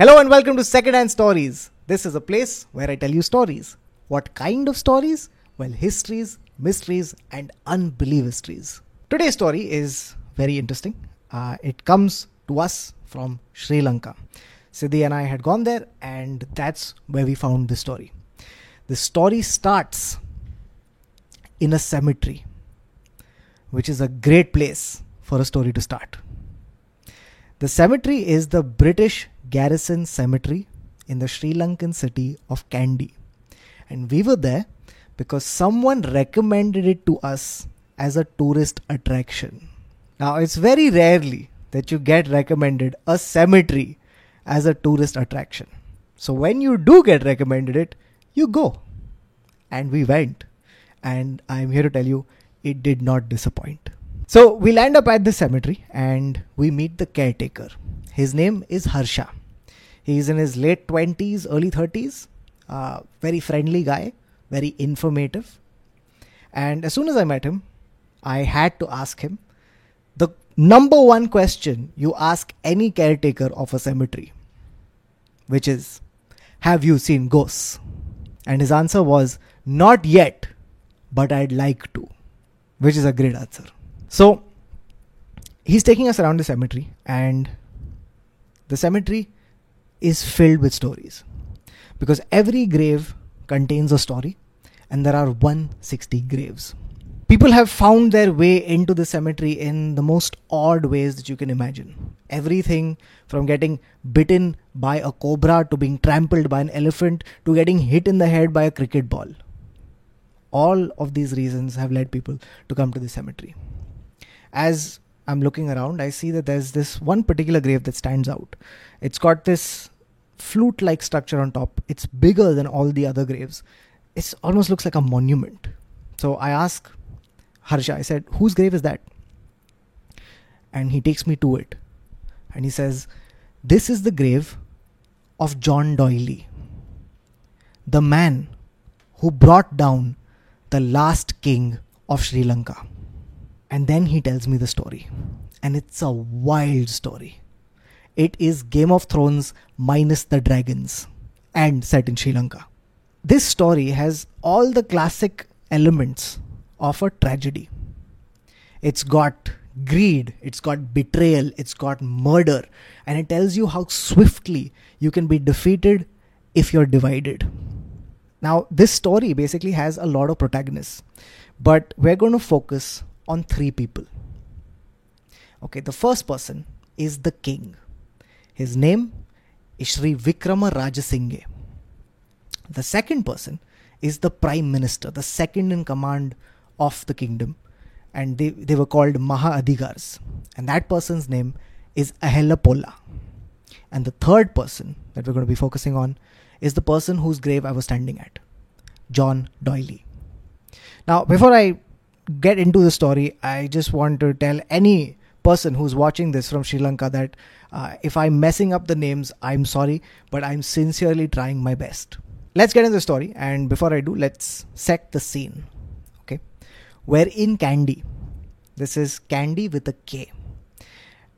Hello and welcome to Secondhand Stories. This is a place where I tell you stories. What kind of stories? Well, histories, mysteries, and unbelievable histories. Today's story is very interesting. Uh, it comes to us from Sri Lanka. Siddhi and I had gone there, and that's where we found this story. The story starts in a cemetery, which is a great place for a story to start. The cemetery is the British Garrison Cemetery in the Sri Lankan city of Kandy. And we were there because someone recommended it to us as a tourist attraction. Now, it's very rarely that you get recommended a cemetery as a tourist attraction. So, when you do get recommended it, you go. And we went. And I'm here to tell you, it did not disappoint. So, we land up at the cemetery and we meet the caretaker. His name is Harsha. He's in his late 20s, early 30s. Uh, very friendly guy, very informative. And as soon as I met him, I had to ask him the number one question you ask any caretaker of a cemetery, which is, Have you seen ghosts? And his answer was, Not yet, but I'd like to, which is a great answer. So he's taking us around the cemetery, and the cemetery is filled with stories because every grave contains a story, and there are 160 graves. People have found their way into the cemetery in the most odd ways that you can imagine. Everything from getting bitten by a cobra to being trampled by an elephant to getting hit in the head by a cricket ball. All of these reasons have led people to come to the cemetery. As I'm looking around, I see that there's this one particular grave that stands out. It's got this flute like structure on top, it's bigger than all the other graves. It almost looks like a monument. So I ask Harsha, I said, whose grave is that? And he takes me to it. And he says, This is the grave of John D'Oyly, the man who brought down the last king of Sri Lanka. And then he tells me the story. And it's a wild story. It is Game of Thrones minus the dragons and set in Sri Lanka. This story has all the classic elements of a tragedy. It's got greed, it's got betrayal, it's got murder, and it tells you how swiftly you can be defeated if you're divided. Now, this story basically has a lot of protagonists, but we're going to focus on three people. Okay, the first person is the king. His name is Sri Vikrama Rajasinghe. The second person is the prime minister, the second in command of the kingdom, and they, they were called Maha Adigars. And that person's name is Ahelapola. And the third person that we're going to be focusing on is the person whose grave I was standing at, John D'Oyly. Now, before I get into the story, I just want to tell any person who's watching this from Sri Lanka that uh, if I'm messing up the names, I'm sorry, but I'm sincerely trying my best. Let's get into the story, and before I do, let's set the scene. Okay, we're in Kandy. This is Kandy with a K,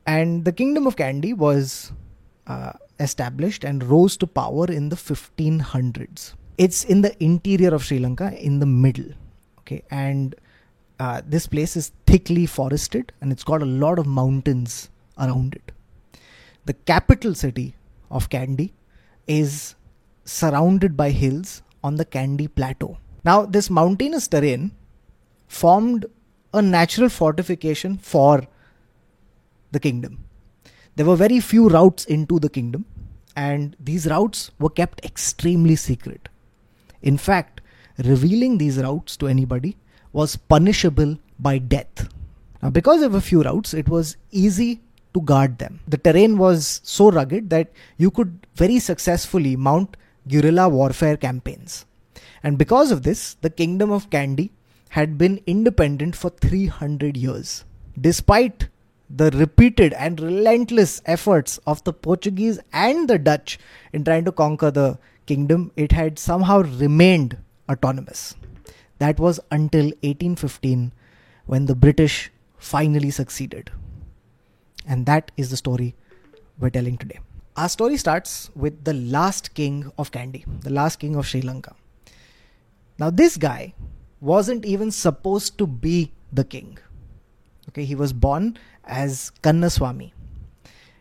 and the kingdom of Kandy was uh, established and rose to power in the 1500s. It's in the interior of Sri Lanka, in the middle. Okay, and uh, this place is thickly forested and it's got a lot of mountains around it. The capital city of Kandy is surrounded by hills on the Kandy Plateau. Now, this mountainous terrain formed a natural fortification for the kingdom. There were very few routes into the kingdom, and these routes were kept extremely secret. In fact, revealing these routes to anybody was punishable by death. Now, because of a few routes, it was easy to guard them. The terrain was so rugged that you could very successfully mount guerrilla warfare campaigns. And because of this, the kingdom of Kandy had been independent for 300 years. Despite the repeated and relentless efforts of the Portuguese and the Dutch in trying to conquer the kingdom, it had somehow remained autonomous. That was until 1815 when the British finally succeeded. And that is the story we're telling today. our story starts with the last king of Kandy, the last king of Sri Lanka. Now, this guy wasn't even supposed to be the king. Okay, he was born as Kannaswamy.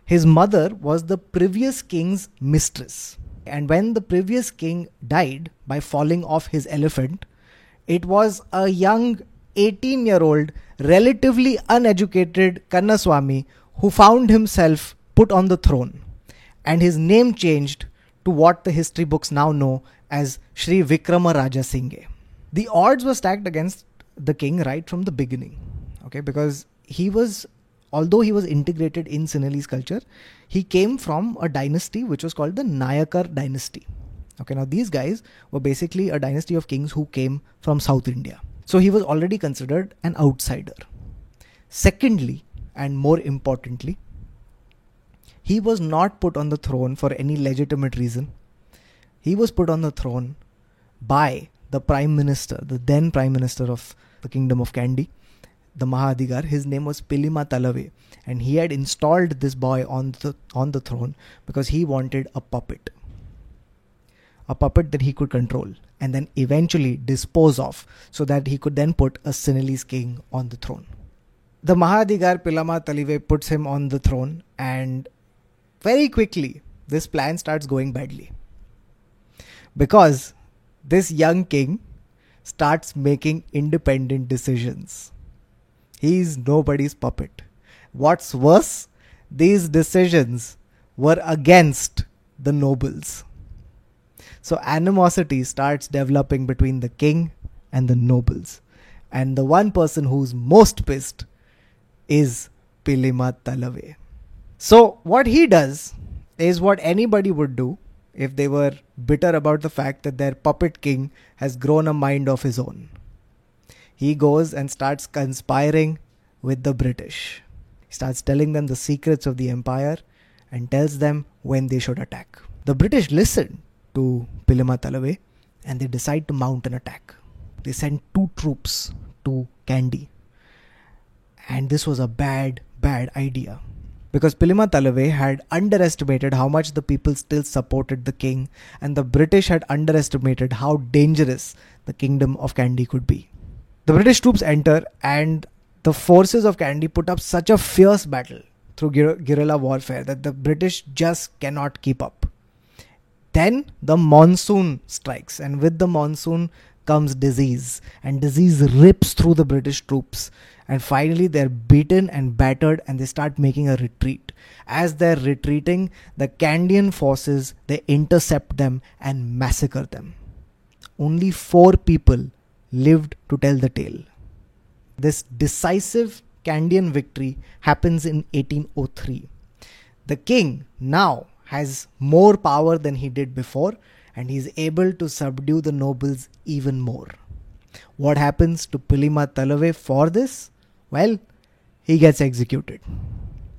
His mother was the previous king's mistress. And when the previous king died by falling off his elephant, it was a young 18 year old, relatively uneducated Kannaswamy who found himself put on the throne. And his name changed to what the history books now know as Sri Vikrama Raja Singhe. The odds were stacked against the king right from the beginning. Okay, because he was although he was integrated in Sinhalese culture, he came from a dynasty which was called the Nayakar dynasty. Okay, now these guys were basically a dynasty of kings who came from South India. So he was already considered an outsider. Secondly, and more importantly, he was not put on the throne for any legitimate reason. He was put on the throne by the prime minister, the then prime minister of the kingdom of Kandy, the Maha Adigar, his name was Pilima Talave, and he had installed this boy on the on the throne because he wanted a puppet, a puppet that he could control and then eventually dispose of, so that he could then put a Sinhalese king on the throne. The Mahadigar Pilima Talave puts him on the throne, and very quickly this plan starts going badly because this young king starts making independent decisions He's nobody's puppet. What's worse, these decisions were against the nobles. So animosity starts developing between the king and the nobles. And the one person who's most pissed is Pilima Talave. So what he does is what anybody would do if they were bitter about the fact that their puppet king has grown a mind of his own he goes and starts conspiring with the British. He starts telling them the secrets of the empire and tells them when they should attack. The British listen to Pilimatalave and they decide to mount an attack. They send two troops to Kandy. And this was a bad, bad idea. Because Pilimatalave had underestimated how much the people still supported the king, and the British had underestimated how dangerous the kingdom of Kandy could be. The British troops enter, and the forces of Kandy put up such a fierce battle through guerrilla warfare that the British just cannot keep up. Then the monsoon strikes, and with the monsoon comes disease, and disease rips through the British troops. And finally, they're beaten and battered, and they start making a retreat. As they're retreating, the Kandyan forces they intercept them and massacre them. Only four people lived to tell the tale. This decisive Kandyan victory happens in 1803. The king now has more power than he did before and he is able to subdue the nobles even more. What happens to Pilima Talave for this? Well, he gets executed.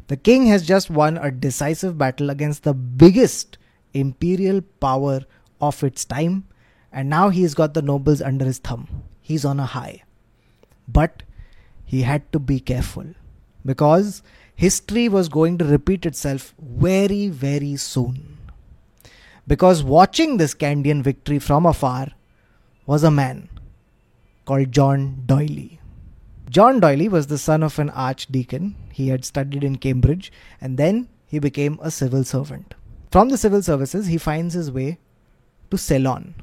The king has just won a decisive battle against the biggest imperial power of its time and now he's got the nobles under his thumb. He's on a high. But he had to be careful because history was going to repeat itself very, very soon. Because watching this Kandyan victory from afar was a man called John D'Oyly. John D'Oyly was the son of an archdeacon. He had studied in Cambridge and then he became a civil servant. From the civil services, he finds his way to Ceylon,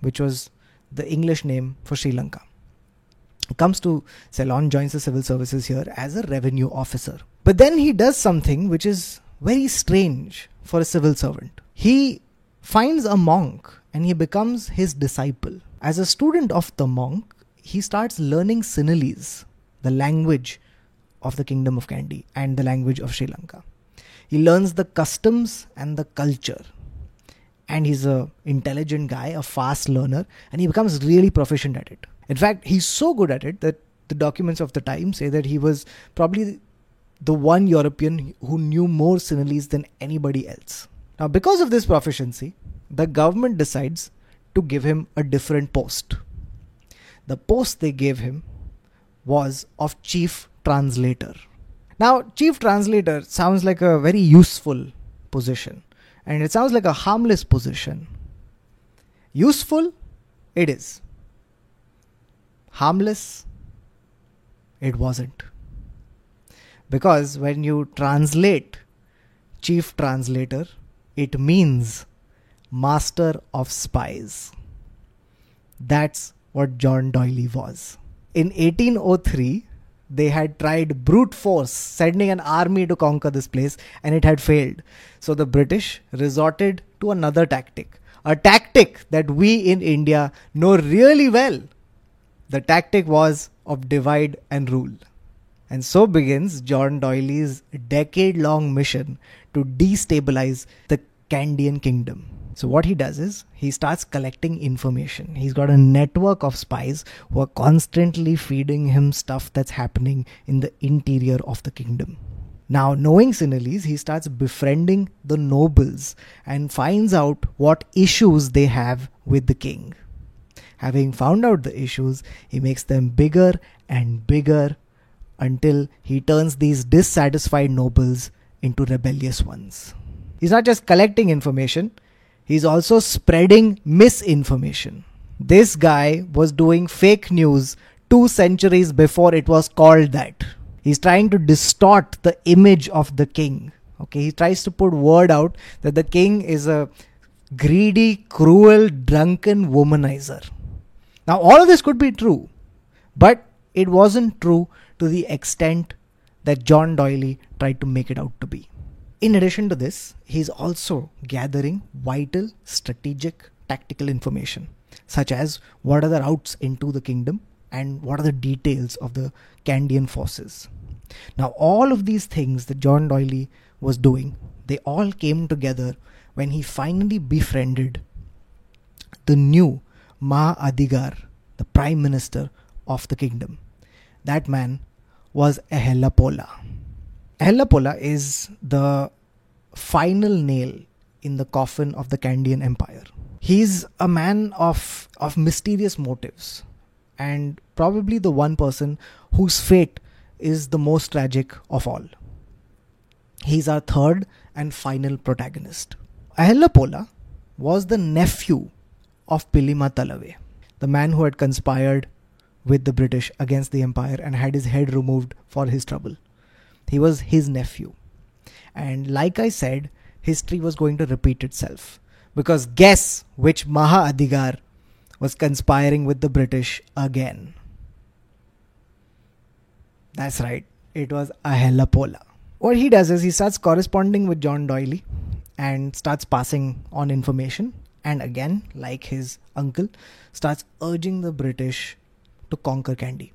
which was the English name for Sri Lanka. Comes to Ceylon, joins the civil services here as a revenue officer. But then he does something which is very strange for a civil servant. He finds a monk and he becomes his disciple. As a student of the monk, he starts learning Sinhalese, the language of the kingdom of Kandy and the language of Sri Lanka. He learns the customs and the culture and he's a intelligent guy a fast learner and he becomes really proficient at it in fact he's so good at it that the documents of the time say that he was probably the one european who knew more sinhalese than anybody else now because of this proficiency the government decides to give him a different post the post they gave him was of chief translator now chief translator sounds like a very useful position and it sounds like a harmless position. Useful? It is. Harmless? It wasn't. Because when you translate chief translator, it means master of spies. That's what John D'Oyly was. In 1803, they had tried brute force sending an army to conquer this place and it had failed. So the British resorted to another tactic, a tactic that we in India know really well. The tactic was of divide and rule. And so begins John D'Oyly's decade long mission to destabilize the Kandyan kingdom. So, what he does is he starts collecting information. He's got a network of spies who are constantly feeding him stuff that's happening in the interior of the kingdom. Now, knowing Sinhalese, he starts befriending the nobles and finds out what issues they have with the king. Having found out the issues, he makes them bigger and bigger until he turns these dissatisfied nobles into rebellious ones. He's not just collecting information, he's also spreading misinformation. This guy was doing fake news two centuries before it was called that. He's trying to distort the image of the king. Okay, he tries to put word out that the king is a greedy, cruel, drunken womanizer. Now, all of this could be true, but it wasn't true to the extent that John D'Oyly tried to make it out to be. In addition to this, he's also gathering vital, strategic, tactical information, such as what are the routes into the kingdom and what are the details of the Kandyan forces. Now, all of these things that John D'Oyly was doing, they all came together when he finally befriended the new Maha Adigar, the prime minister of the kingdom. That man was Ahelapola. Ahelapola is the final nail in the coffin of the Kandyan Empire. He's a man of, of mysterious motives and probably the one person whose fate is the most tragic of all. He's our third and final protagonist. Ahelapola was the nephew of Pilima Talave, the man who had conspired with the British against the empire and had his head removed for his trouble. He was his nephew. And like I said, history was going to repeat itself. Because guess which Maha Adigar was conspiring with the British again? That's right, it was Ahelapola. What he does is he starts corresponding with John D'Oyly and starts passing on information. And again, like his uncle, starts urging the British to conquer Kandy.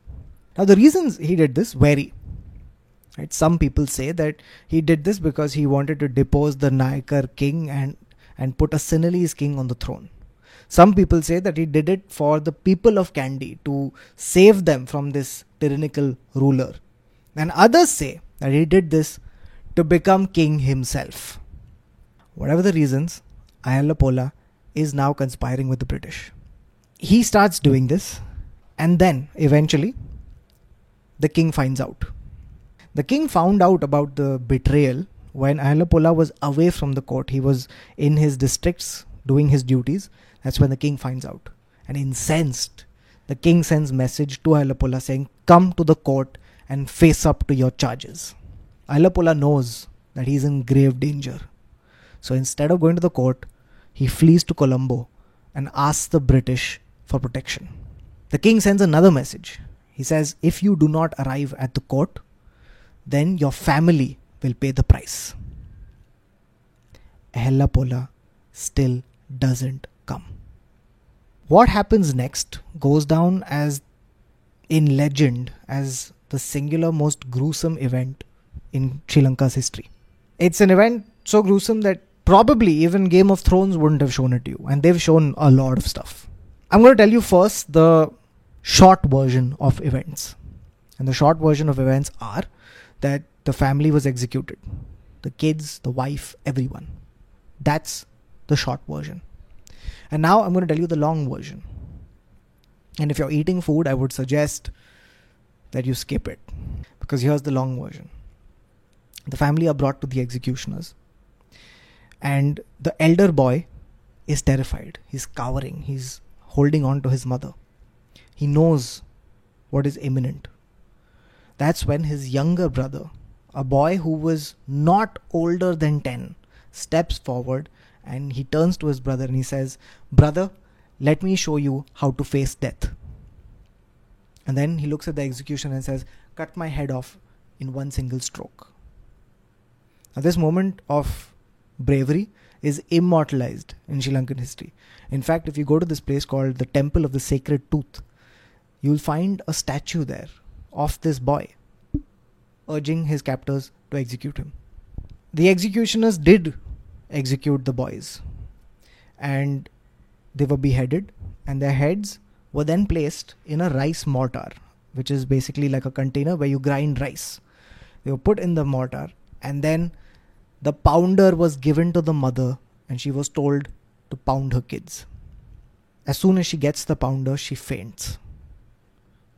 Now, the reasons he did this vary. Right? Some people say that he did this because he wanted to depose the Nayakar king and, and put a Sinhalese king on the throne. Some people say that he did it for the people of Kandy to save them from this tyrannical ruler. And others say that he did this to become king himself. Whatever the reasons, Ahelapola is now conspiring with the British. He starts doing this, and then eventually the king finds out. The king found out about the betrayal when Ahelapola was away from the court. He was in his districts doing his duties. That's when the king finds out. And incensed, the king sends message to Ahelapola saying, Come to the court and face up to your charges. Ahelapola knows that he's in grave danger. So instead of going to the court, he flees to Colombo and asks the British for protection. The king sends another message. He says, If you do not arrive at the court, then your family will pay the price. Ahelapola still doesn't come. What happens next goes down as in legend as the singular most gruesome event in Sri Lanka's history. It's an event so gruesome that probably even Game of Thrones wouldn't have shown it to you, and they've shown a lot of stuff. I'm going to tell you first the short version of events. And the short version of events are that the family was executed the kids, the wife, everyone. That's the short version. And now I'm going to tell you the long version. And if you're eating food, I would suggest that you skip it because here's the long version. The family are brought to the executioners. And the elder boy is terrified. He's cowering. He's holding on to his mother. He knows what is imminent. That's when his younger brother, a boy who was not older than 10, steps forward and he turns to his brother and he says, Brother, let me show you how to face death. And then he looks at the execution and says, Cut my head off in one single stroke. Now, this moment of bravery is immortalized in Sri Lankan history. In fact, if you go to this place called the Temple of the Sacred Tooth, you'll find a statue there of this boy urging his captors to execute him. The executioners did execute the boys and they were beheaded and their heads were then placed in a rice mortar which is basically like a container where you grind rice they were put in the mortar and then the pounder was given to the mother and she was told to pound her kids. As soon as she gets the pounder she faints.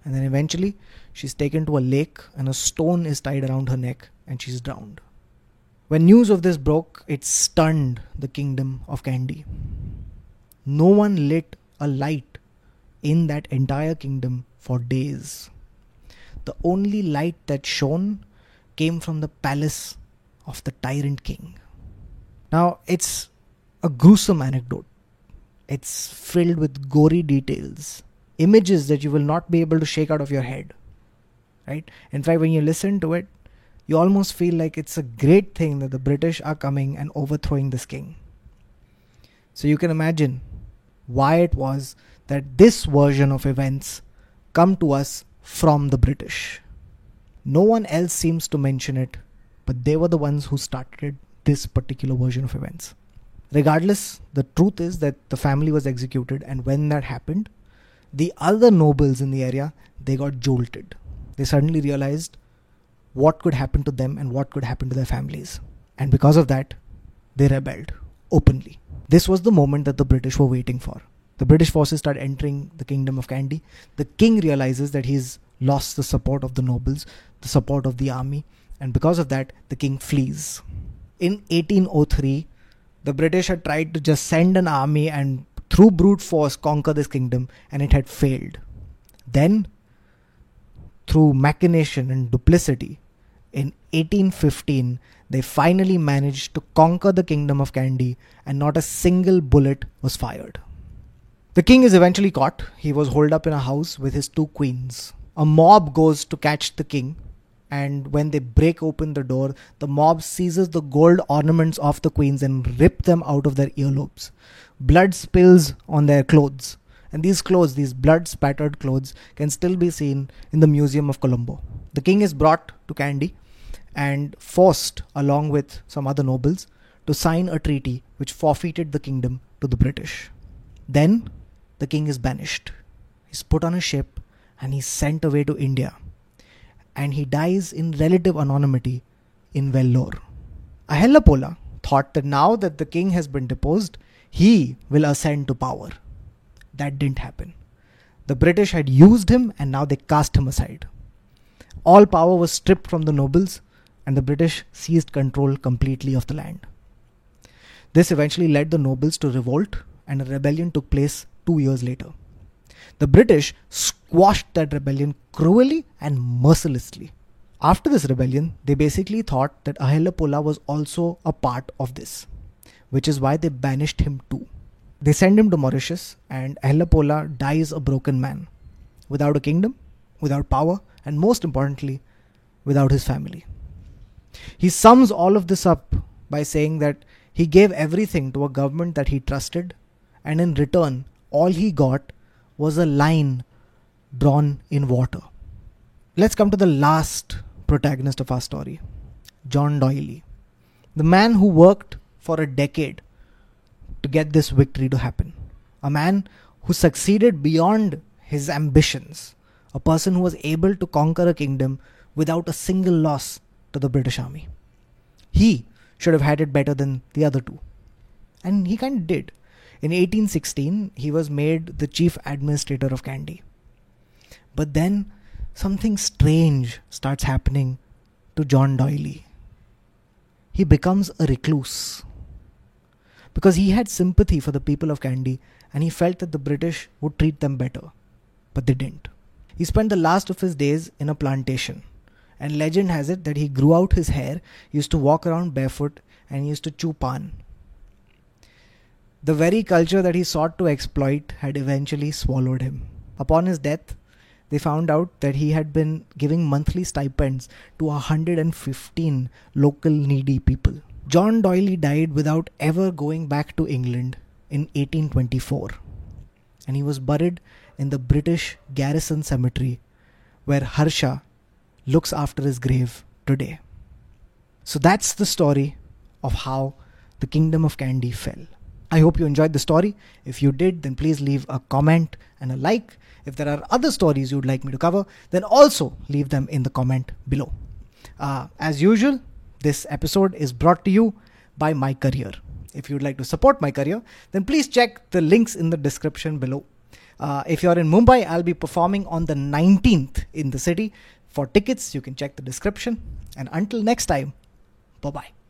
And then eventually she's taken to a lake and a stone is tied around her neck and she's drowned. When news of this broke it stunned the kingdom of kandy. No one lit a light in that entire kingdom for days. The only light that shone came from the palace of the tyrant king. Now, it's a gruesome anecdote. It's filled with gory details, images that you will not be able to shake out of your head. Right? In fact, when you listen to it, you almost feel like it's a great thing that the British are coming and overthrowing this king. So you can imagine why it was that this version of events come to us from the British. No one else seems to mention it, but they were the ones who started this particular version of events. Regardless, the truth is that the family was executed, and when that happened, the other nobles in the area they got jolted. They suddenly realized what could happen to them and what could happen to their families. And because of that, they rebelled openly. This was the moment that the British were waiting for. The British forces start entering the kingdom of Kandy. The king realizes that he's lost the support of the nobles, the support of the army, and because of that, the king flees. In 1803, the British had tried to just send an army and through brute force conquer this kingdom, and it had failed. Then, through machination and duplicity, in 1815, they finally managed to conquer the kingdom of Kandy, and not a single bullet was fired. The king is eventually caught. He was holed up in a house with his two queens. A mob goes to catch the king, and when they break open the door, the mob seizes the gold ornaments of the queens and rip them out of their earlobes. Blood spills on their clothes, and these clothes, these blood spattered clothes, can still be seen in the Museum of Colombo. The king is brought to Kandy and forced, along with some other nobles, to sign a treaty which forfeited the kingdom to the British. Then the king is banished. He's put on a ship and he's sent away to India. And he dies in relative anonymity in Vellore. Ahelapola thought that now that the king has been deposed, he will ascend to power. That didn't happen. The British had used him and now they cast him aside. All power was stripped from the nobles and the British seized control completely of the land. This eventually led the nobles to revolt, and a rebellion took place two years later. The British squashed that rebellion cruelly and mercilessly. After this rebellion, they basically thought that Ahelapola was also a part of this, which is why they banished him too. They send him to Mauritius, and Ahelapola dies a broken man, without a kingdom, without power, and most importantly, without his family. He sums all of this up by saying that he gave everything to a government that he trusted, and in return, all he got was a line drawn in water. Let's come to the last protagonist of our story John D'Oyly, the man who worked for a decade to get this victory to happen, a man who succeeded beyond his ambitions, a person who was able to conquer a kingdom without a single loss to the British Army. He should have had it better than the other two. And he kind of did. In 1816, he was made the chief administrator of Kandy. But then something strange starts happening to John D'Oyly. He becomes a recluse. because he had sympathy for the people of Kandy and he felt that the British would treat them better. But they didn't. He spent the last of his days in a plantation. And legend has it that he grew out his hair, used to walk around barefoot, and used to chew pan. The very culture that he sought to exploit had eventually swallowed him. Upon his death, they found out that he had been giving monthly stipends to 115 local needy people. John D'Oyly died without ever going back to England in 1824, and he was buried in the British Garrison Cemetery, where Harsha looks after his grave today. So that's the story of how the kingdom of Kandy fell. I hope you enjoyed the story. If you did, then please leave a comment and a like. If there are other stories you'd like me to cover, then also leave them in the comment below. Uh, as usual, this episode is brought to you by My Career. If you'd like to support my career, then please check the links in the description below. Uh, if you're in Mumbai, I'll be performing on the 19th in the city. For tickets, you can check the description. And until next time, bye bye.